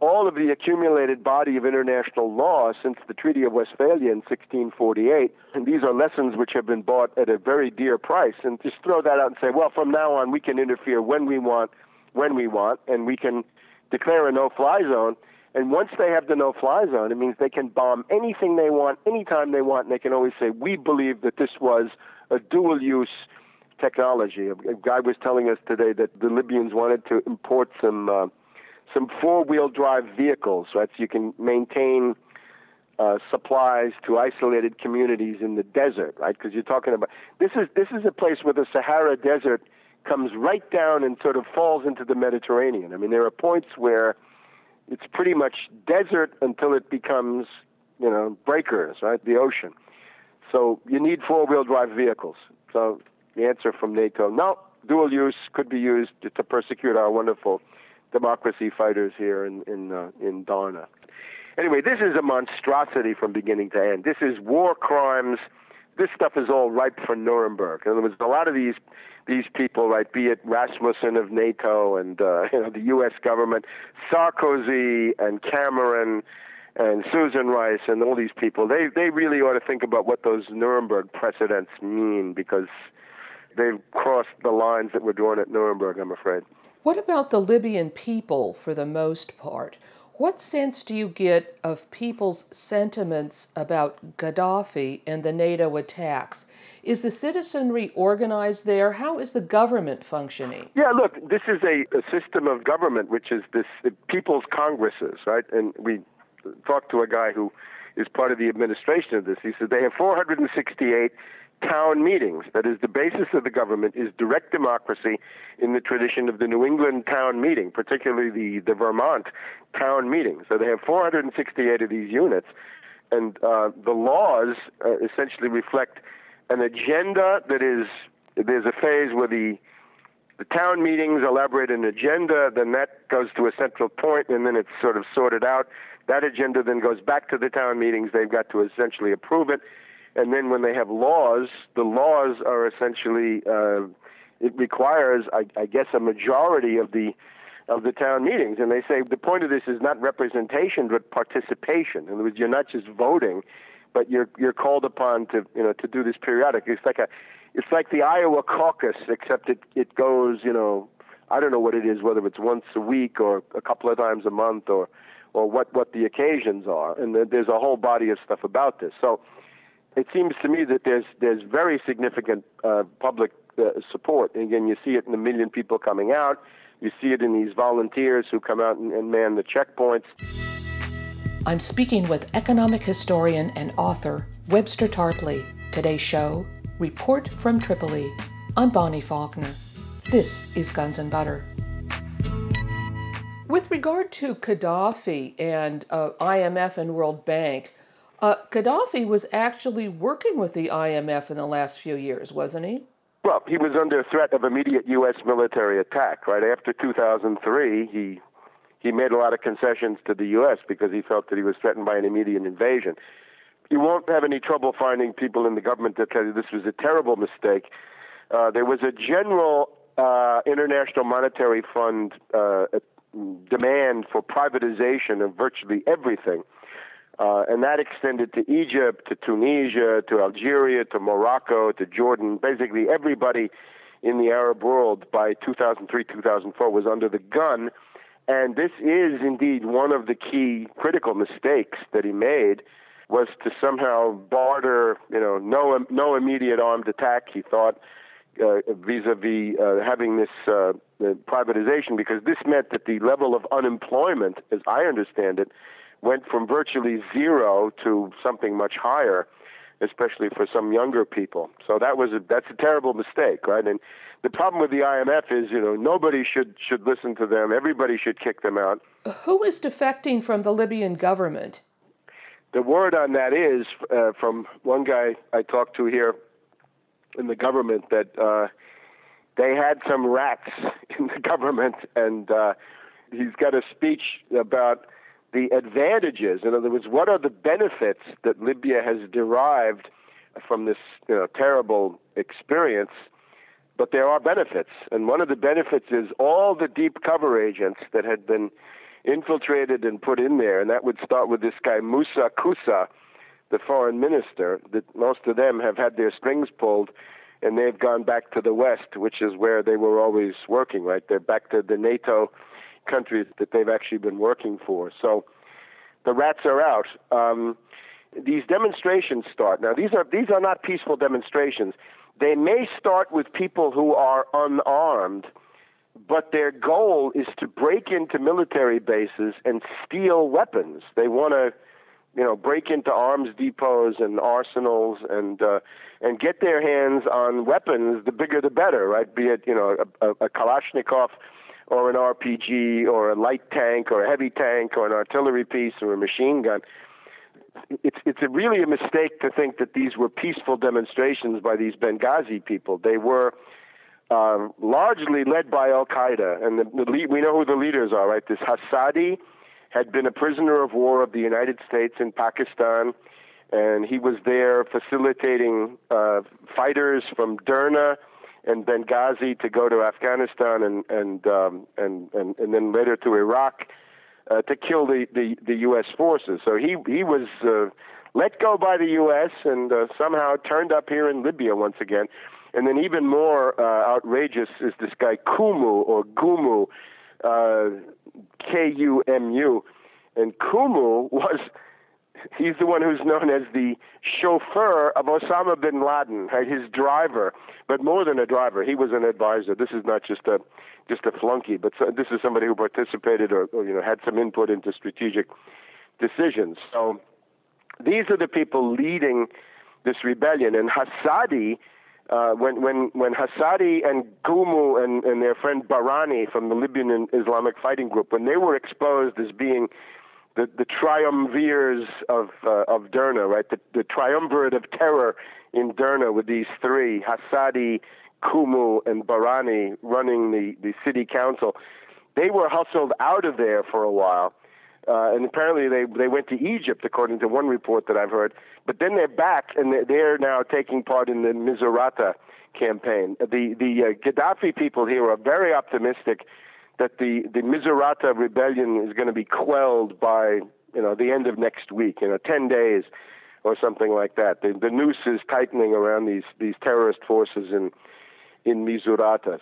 all of the accumulated body of international law since the Treaty of Westphalia in 1648. And these are lessons which have been bought at a very dear price. And just throw that out and say, well, from now on, we can interfere when we want, when we want, and we can declare a no fly zone. And once they have the no fly zone, it means they can bomb anything they want, anytime they want, and they can always say, we believe that this was a dual use technology. A, guy was telling us today that the Libyans wanted to import some uh, some four wheel drive vehicles, right? So you can maintain uh, supplies to isolated communities in the desert, right? Because you're talking about this is this is a place where the Sahara Desert comes right down and sort of falls into the Mediterranean. I mean, there are points where it's pretty much desert until it becomes, you know, breakers, right? The ocean. So you need four wheel drive vehicles. So the answer from NATO no, dual use could be used to persecute our wonderful democracy fighters here in, in, uh, in Derna. Anyway, this is a monstrosity from beginning to end. This is war crimes. This stuff is all ripe for Nuremberg. In other words, a lot of these these people, right, be it Rasmussen of NATO and uh, you know the U.S. government, Sarkozy and Cameron and Susan Rice and all these people, they they really ought to think about what those Nuremberg precedents mean because they've crossed the lines that were drawn at Nuremberg. I'm afraid. What about the Libyan people, for the most part? What sense do you get of people's sentiments about Gaddafi and the NATO attacks? Is the citizenry organized there? How is the government functioning? Yeah, look, this is a, a system of government which is this people's congresses, right? And we talked to a guy who is part of the administration of this. He said they have 468 town meetings. That is, the basis of the government is direct democracy in the tradition of the New England town meeting, particularly the, the Vermont town meeting. So they have 468 of these units, and uh, the laws uh, essentially reflect an agenda that is there's a phase where the the town meetings elaborate an agenda, then that goes to a central point, and then it's sort of sorted out. That agenda then goes back to the town meetings. They've got to essentially approve it and then when they have laws, the laws are essentially uh, it requires, I, I guess, a majority of the of the town meetings. And they say the point of this is not representation but participation. In other words, you're not just voting, but you're you're called upon to you know to do this periodically. It's like a it's like the Iowa caucus, except it it goes you know I don't know what it is, whether it's once a week or a couple of times a month or or what what the occasions are. And there's a whole body of stuff about this. So it seems to me that there's there's very significant uh, public uh, support. And again, you see it in the million people coming out. You see it in these volunteers who come out and, and man the checkpoints. I'm speaking with economic historian and author Webster Tarpley. Today's show, Report from Tripoli. I'm Bonnie Faulkner. This is Guns and Butter. With regard to Gaddafi and uh, IMF and World Bank, uh, Gaddafi was actually working with the IMF in the last few years, wasn't he? Well, he was under threat of immediate U.S. military attack. Right after 2003, he he made a lot of concessions to the U.S. because he felt that he was threatened by an immediate invasion. You won't have any trouble finding people in the government that tell you this was a terrible mistake. Uh, there was a general uh, International Monetary Fund uh, demand for privatization of virtually everything uh, and that extended to Egypt, to Tunisia, to Algeria, to Morocco, to Jordan. Basically, everybody in the Arab world by 2003, 2004 was under the gun. And this is indeed one of the key critical mistakes that he made was to somehow barter, you know, no no immediate armed attack. He thought uh, vis-a-vis uh, having this uh, privatization because this meant that the level of unemployment, as I understand it, went from virtually zero to something much higher, especially for some younger people. So that was a, that's a terrible mistake, right? And the problem with the IMF is, you know, nobody should should listen to them. Everybody should kick them out. Who is defecting from the Libyan government? The word on that is uh, from one guy I talked to here in the government that uh, they had some rats in the government, and uh, he's got a speech about the advantages. In other words, what are the benefits that Libya has derived from this you know, terrible experience? But there are benefits, and one of the benefits is all the deep cover agents that had been infiltrated and put in there, and that would start with this guy Musa Kusa, the foreign minister. That most of them have had their strings pulled, and they've gone back to the west, which is where they were always working. Right, they're back to the NATO countries that they've actually been working for. So the rats are out. Um, these demonstrations start now. These are these are not peaceful demonstrations. They may start with people who are unarmed, but their goal is to break into military bases and steal weapons. They want to, you know, break into arms depots and arsenals and uh, and get their hands on weapons. The bigger, the better, right? Be it you know a, a Kalashnikov or an RPG or a light tank or a heavy tank or an artillery piece or a machine gun. It's it's a really a mistake to think that these were peaceful demonstrations by these Benghazi people. They were uh, largely led by Al Qaeda, and the, the lead, we know who the leaders are, right? This Hassadi had been a prisoner of war of the United States in Pakistan, and he was there facilitating uh, fighters from Derna and Benghazi to go to Afghanistan and and um, and, and and then later to Iraq uh, to kill the, the the U.S. forces. So he he was uh, let go by the U.S. and uh, somehow turned up here in Libya once again. And then even more uh, outrageous is this guy Kumu or Gumu, uh, K U M U. And Kumu was he's the one who's known as the chauffeur of Osama bin Laden, right? his driver, but more than a driver, he was an advisor. This is not just a just a flunky, but so, this is somebody who participated or, or you know had some input into strategic decisions. So these are the people leading this rebellion, and Hassadi. Uh, when when when Hassadi and Kumu and, and their friend Barani from the Libyan Islamic Fighting Group, when they were exposed as being the, the triumvirs of uh, of Derna, right? The, the triumvirate of terror in Derna with these three, Hassadi, Kumu, and Barani running the, the city council. They were hustled out of there for a while. Uh, and apparently they they went to Egypt, according to one report that I've heard. But then they're back, and they're now taking part in the Misurata campaign. The the uh, Gaddafi people here are very optimistic that the the Misurata rebellion is going to be quelled by you know the end of next week, you know, ten days or something like that. The, the noose is tightening around these these terrorist forces in in Misurata.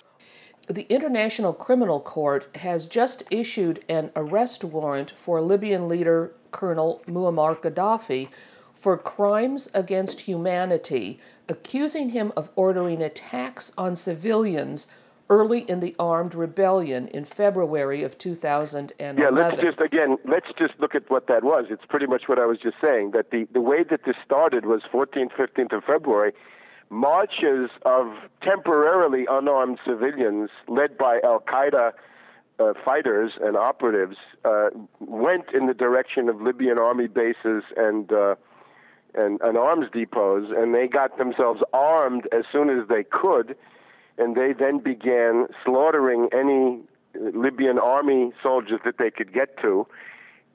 The International Criminal Court has just issued an arrest warrant for Libyan leader Colonel Muammar Gaddafi for crimes against humanity, accusing him of ordering attacks on civilians early in the armed rebellion in February of 2011. Yeah, let's just again, let's just look at what that was. It's pretty much what I was just saying that the the way that this started was 14th, 15th of February. Marches of temporarily unarmed civilians, led by Al Qaeda uh, fighters and operatives, uh, went in the direction of Libyan army bases and, uh, and and arms depots, and they got themselves armed as soon as they could and they then began slaughtering any Libyan army soldiers that they could get to,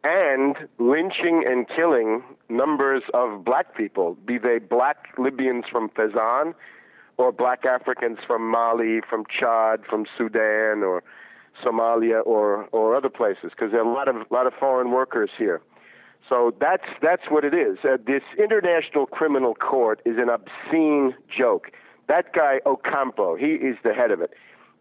and lynching and killing numbers of black people, be they black Libyans from Fezzan or black Africans from Mali, from Chad, from Sudan, or Somalia, or or other places, because there are a lot of lot of foreign workers here. So that's that's what it is. Uh, this international criminal court is an obscene joke. That guy, Ocampo, he is the head of it.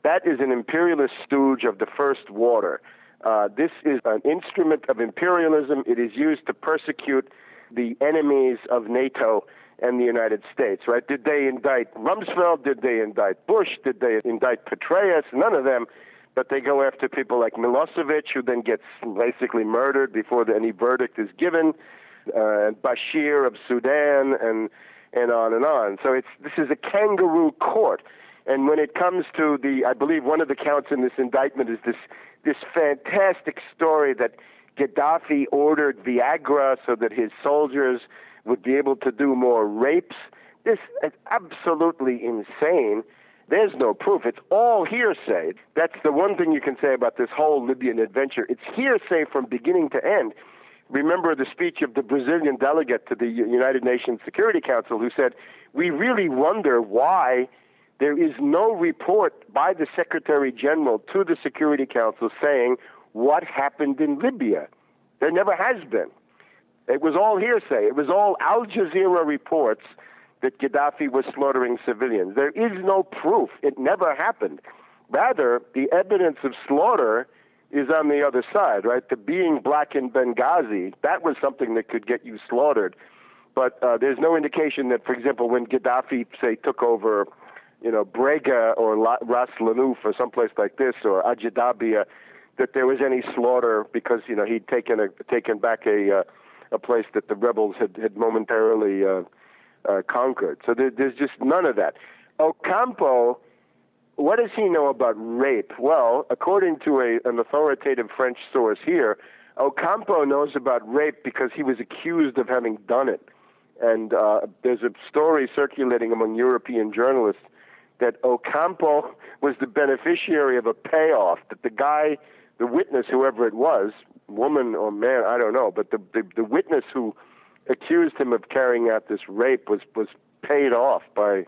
That is an imperialist stooge of the first water. Uh, this is an instrument of imperialism. It is used to persecute the enemies of NATO and the United States, right? Did they indict Rumsfeld? Did they indict Bush? Did they indict Petraeus? None of them. But they go after people like Milosevic, who then gets basically murdered before any verdict is given, uh, Bashir of Sudan, and and on and on. So it's this is a kangaroo court. And when it comes to the, I believe one of the counts in this indictment is this this fantastic story that Gaddafi ordered Viagra so that his soldiers would be able to do more rapes. This is absolutely insane. There's no proof. It's all hearsay. That's the one thing you can say about this whole Libyan adventure. It's hearsay from beginning to end remember the speech of the Brazilian delegate to the United Nations Security Council who said, We really wonder why there is no report by the Secretary General to the Security Council saying what happened in Libya. There never has been. It was all hearsay. It was all Al Jazeera reports that Gaddafi was slaughtering civilians. There is no proof. It never happened. Rather, the evidence of slaughter is on the other side, right? The being black in Benghazi, that was something that could get you slaughtered. But uh, there's no indication that, for example, when Gaddafi, say, took over, you know, Brega or La- Ras Lanuf or someplace like this, or Ajdabiya, that there was any slaughter because, you know, he'd taken, a, taken back a, uh, a place that the rebels had, had momentarily uh, uh, conquered. So there, there's just none of that. Ocampo what does he know about rape? Well, according to a, an authoritative French source here, Ocampo knows about rape because he was accused of having done it. And uh, there's a story circulating among European journalists that Ocampo was the beneficiary of a payoff, that the guy, the witness, whoever it was, woman or man, I don't know, but the, the, the witness who accused him of carrying out this rape was, was paid off by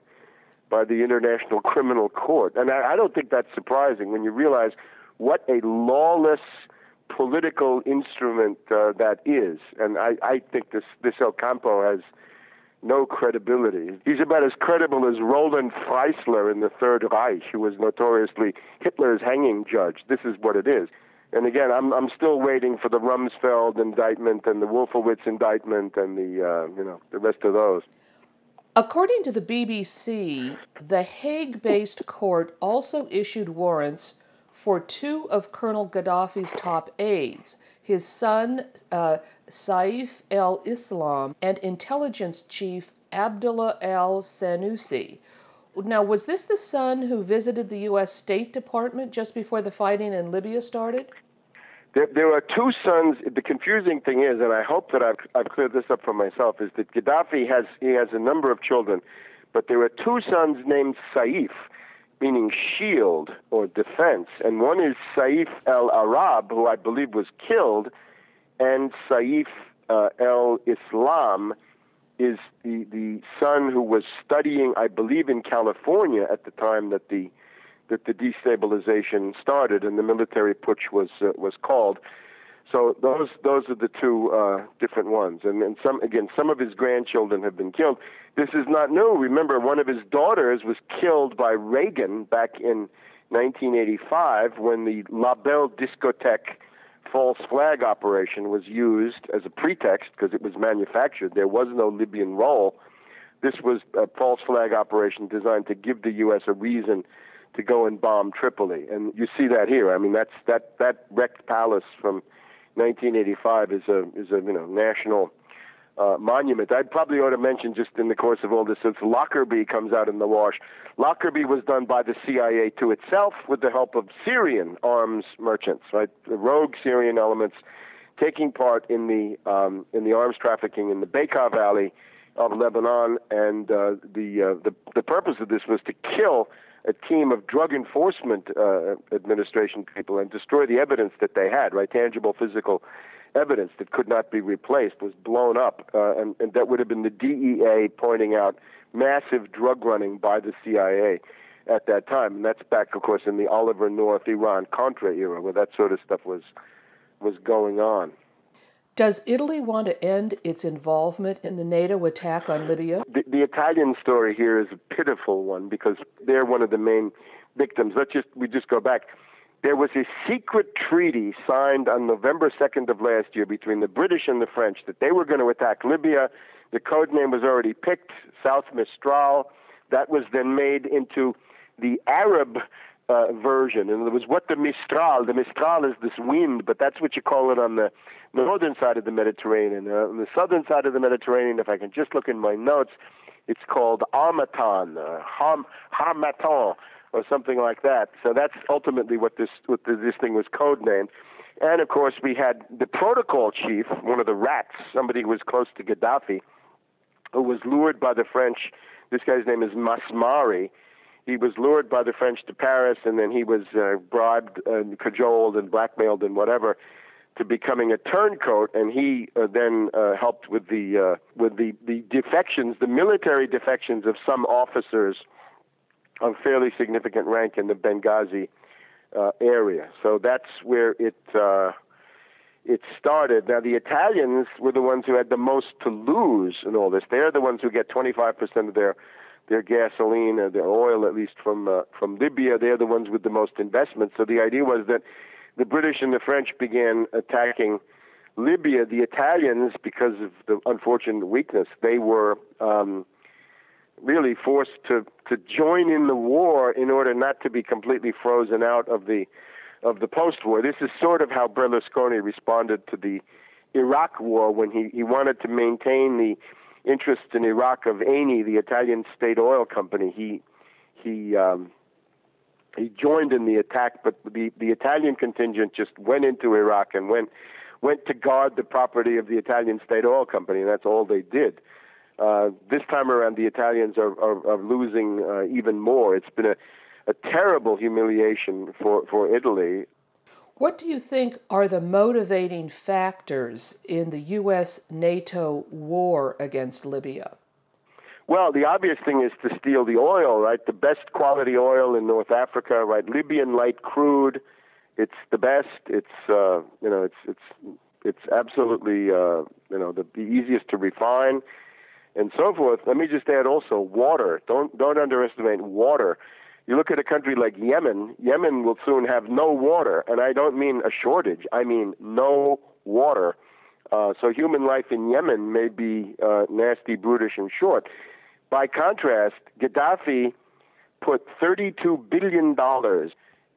by the International Criminal Court. And I, I don't think that's surprising when you realize what a lawless political instrument uh, that is. And I, I think this, this Ocampo has no credibility. He's about as credible as Roland Freisler in the Third Reich, who was notoriously Hitler's hanging judge. This is what it is. and again, I'm I'm still waiting for the Rumsfeld indictment and the Wolfowitz indictment and the uh, you know the rest of those. According to the BBC, the Hague based court also issued warrants for two of Colonel Gaddafi's top aides, his son uh, Saif el Islam and intelligence chief Abdullah al Senussi. Now, was this the son who visited the U.S. State Department just before the fighting in Libya started? There, there are two sons. The confusing thing is, and I hope that I've, I've cleared this up for myself, is that Gaddafi has he has a number of children, but there are two sons named Saif, meaning shield or defense, and one is Saif el Arab, who I believe was killed, and Saif uh, el Islam is the the son who was studying, I believe, in California at the time that the that the destabilization started and the military putsch was uh, was called. So those those are the two uh, different ones, and and some again some of his grandchildren have been killed. This is not new. Remember, one of his daughters was killed by Reagan back in 1985 when the La Belle Discotheque false flag operation was used as a pretext because it was manufactured. There was no Libyan role. This was a false flag operation designed to give the U.S. a reason to go and bomb Tripoli. And you see that here. I mean, that's that that wrecked palace from 1985 is a is a you know national uh, monument. I probably ought to mention just in the course of all this, since Lockerbie comes out in the wash, Lockerbie was done by the CIA to itself with the help of Syrian arms merchants, right? The rogue Syrian elements taking part in the um, in the arms trafficking in the Bekaa Valley of Lebanon, and uh, the uh, the the purpose of this was to kill a team of drug enforcement uh, administration people and destroy the evidence that they had, right? Tangible physical evidence that could not be replaced was blown up, uh, and, and that would have been the DEA pointing out massive drug running by the CIA at that time. And that's back, of course, in the Oliver North Iran Contra era, where that sort of stuff was was going on. Does Italy want to end its involvement in the NATO attack on Libya? The, the, Italian story here is a pitiful one because they're one of the main victims. Let's just we just go back. There was a secret treaty signed on November 2nd of last year between the British and the French that they were going to attack Libya. The code name was already picked, South Mistral. That was then made into the Arab uh, version, and it was what the Mistral. The Mistral is this wind, but that's what you call it on the northern side of the Mediterranean. Uh, on the southern side of the Mediterranean, if I can just look in my notes, it's called Harmattan, uh, Harm, Harmattan, or something like that. So that's ultimately what this what this thing was codenamed. And of course, we had the protocol chief, one of the rats, somebody who was close to Gaddafi, who was lured by the French. This guy's name is Masmari he was lured by the French to Paris, and then he was uh, bribed and cajoled and blackmailed and whatever to becoming a turncoat, and he uh, then uh, helped with the uh, with the the defections, the military defections of some officers of fairly significant rank in the Benghazi uh, area. So that's where it uh, it started. Now the Italians were the ones who had the most to lose in all this. They're the ones who get 25 percent of their their gasoline or their oil, at least from uh, from Libya. They're the ones with the most investment. So the idea was that the British and the French began attacking Libya. The Italians, because of the unfortunate weakness, they were um, really forced to to join in the war in order not to be completely frozen out of the of the post-war. This is sort of how Berlusconi responded to the Iraq war when he, he wanted to maintain the interests in Iraq of Eni, the Italian state oil company. He he um, he joined in the attack, but the the Italian contingent just went into Iraq and went went to guard the property of the Italian state oil company, and that's all they did. Uh, this time around, the Italians are, are, are losing uh, even more. It's been a, a terrible humiliation for, for Italy. What do you think are the motivating factors in the U.S. NATO war against Libya? Well, the obvious thing is to steal the oil, right? The best quality oil in North Africa, right? Libyan light crude, it's the best. It's uh, you know, it's it's it's absolutely uh, you know the, the easiest to refine, and so forth. Let me just add also water. Don't don't underestimate water You look at a country like Yemen, Yemen will soon have no water, and I don't mean a shortage, I mean no water. Uh, so human life in Yemen may be uh, nasty, brutish, and short. By contrast, Gaddafi put $32 billion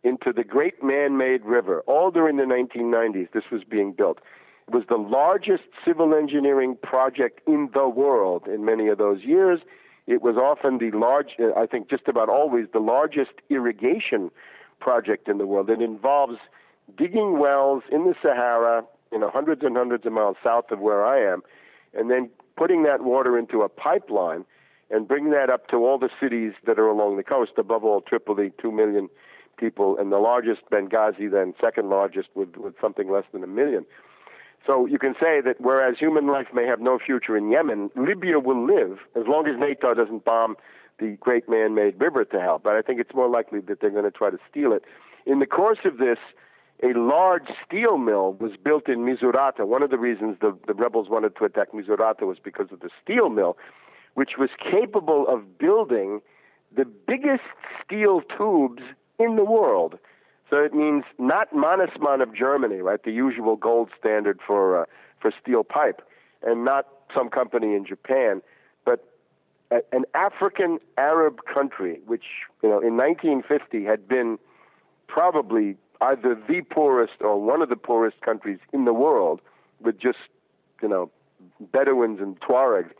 into the great man made river, all during the 1990s. This was being built. It was the largest civil engineering project in the world in many of those years. It was often the large, uh, I think just about always, the largest irrigation project in the world. It involves digging wells in the Sahara, you know, hundreds and hundreds of miles south of where I am, and then putting that water into a pipeline and bringing that up to all the cities that are along the coast, above all Tripoli, two million people, and the largest Benghazi, then second largest with, with something less than a million. So you can say that whereas human life may have no future in Yemen, Libya will live as long as NATO doesn't bomb the great man made river to hell. But I think it's more likely that they're going to try to steal it. In the course of this, a large steel mill was built in Misurata. One of the reasons the, the rebels wanted to attack Misurata was because of the steel mill, which was capable of building the biggest steel tubes in the world. So it means not Mannesmann of Germany, right, the usual gold standard for uh, for steel pipe, and not some company in Japan, but a, an African Arab country, which you know in 1950 had been probably either the poorest or one of the poorest countries in the world, with just you know Bedouins and Tuareg.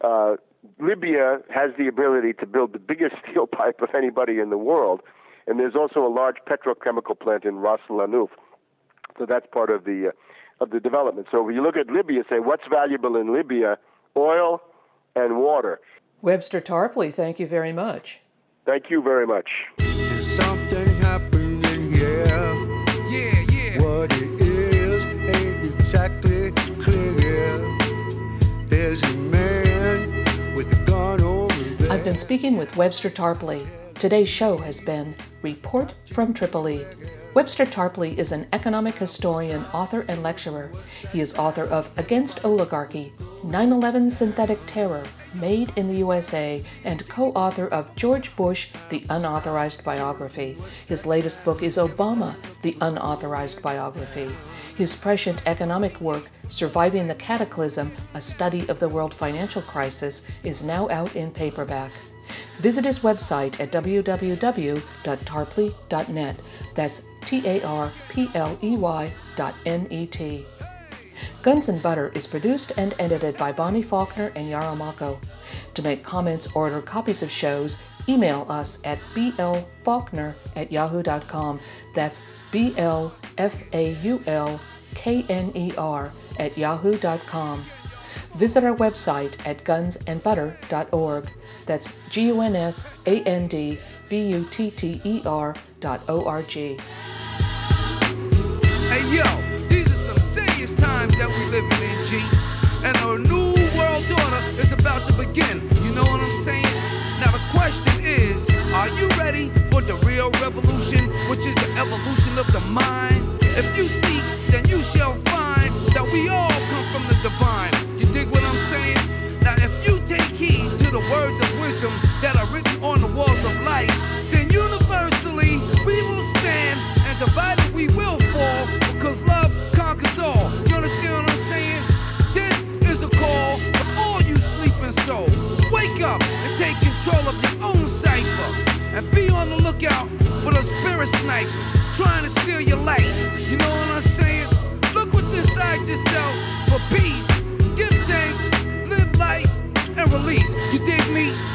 Uh, Libya has the ability to build the biggest steel pipe of anybody in the world and there's also a large petrochemical plant in Ras Lanuf. So that's part of the uh, of the development. So when you look at Libya, say what's valuable in Libya? Oil and water. Webster Tarpley, thank you very much. Thank you very much. Something happening here. Yeah, yeah. What it is ain't exactly clear. There's a man with a gun over there. I've been speaking with Webster Tarpley. Today's show has been Report from Tripoli. Webster Tarpley is an economic historian, author, and lecturer. He is author of Against Oligarchy 9 11 Synthetic Terror, Made in the USA, and co author of George Bush, The Unauthorized Biography. His latest book is Obama, The Unauthorized Biography. His prescient economic work, Surviving the Cataclysm A Study of the World Financial Crisis, is now out in paperback. Visit his website at www.tarpley.net. That's T A R P L E Y dot N E T. Guns and Butter is produced and edited by Bonnie Faulkner and Yarrow Mahko. To make comments or order copies of shows, email us at blfaulkner at yahoo.com. That's B L F A U L K N E R at yahoo.com. Visit our website at gunsandbutter.org. That's G U N S A N D B U T T E R dot O R G. Hey yo, these are some serious times that we living in, G. And our new world order is about to begin. You know what I'm saying? Now the question is, are you ready for the real revolution, which is the evolution of the mind? If you seek, then you shall find that we all come from the divine. You dig what I'm saying? Now if you take heed to the words of on the lookout for the spirit snipe trying to steal your life. You know what I'm saying? Look what's inside yourself for peace. Give thanks, live life, and release. You dig me?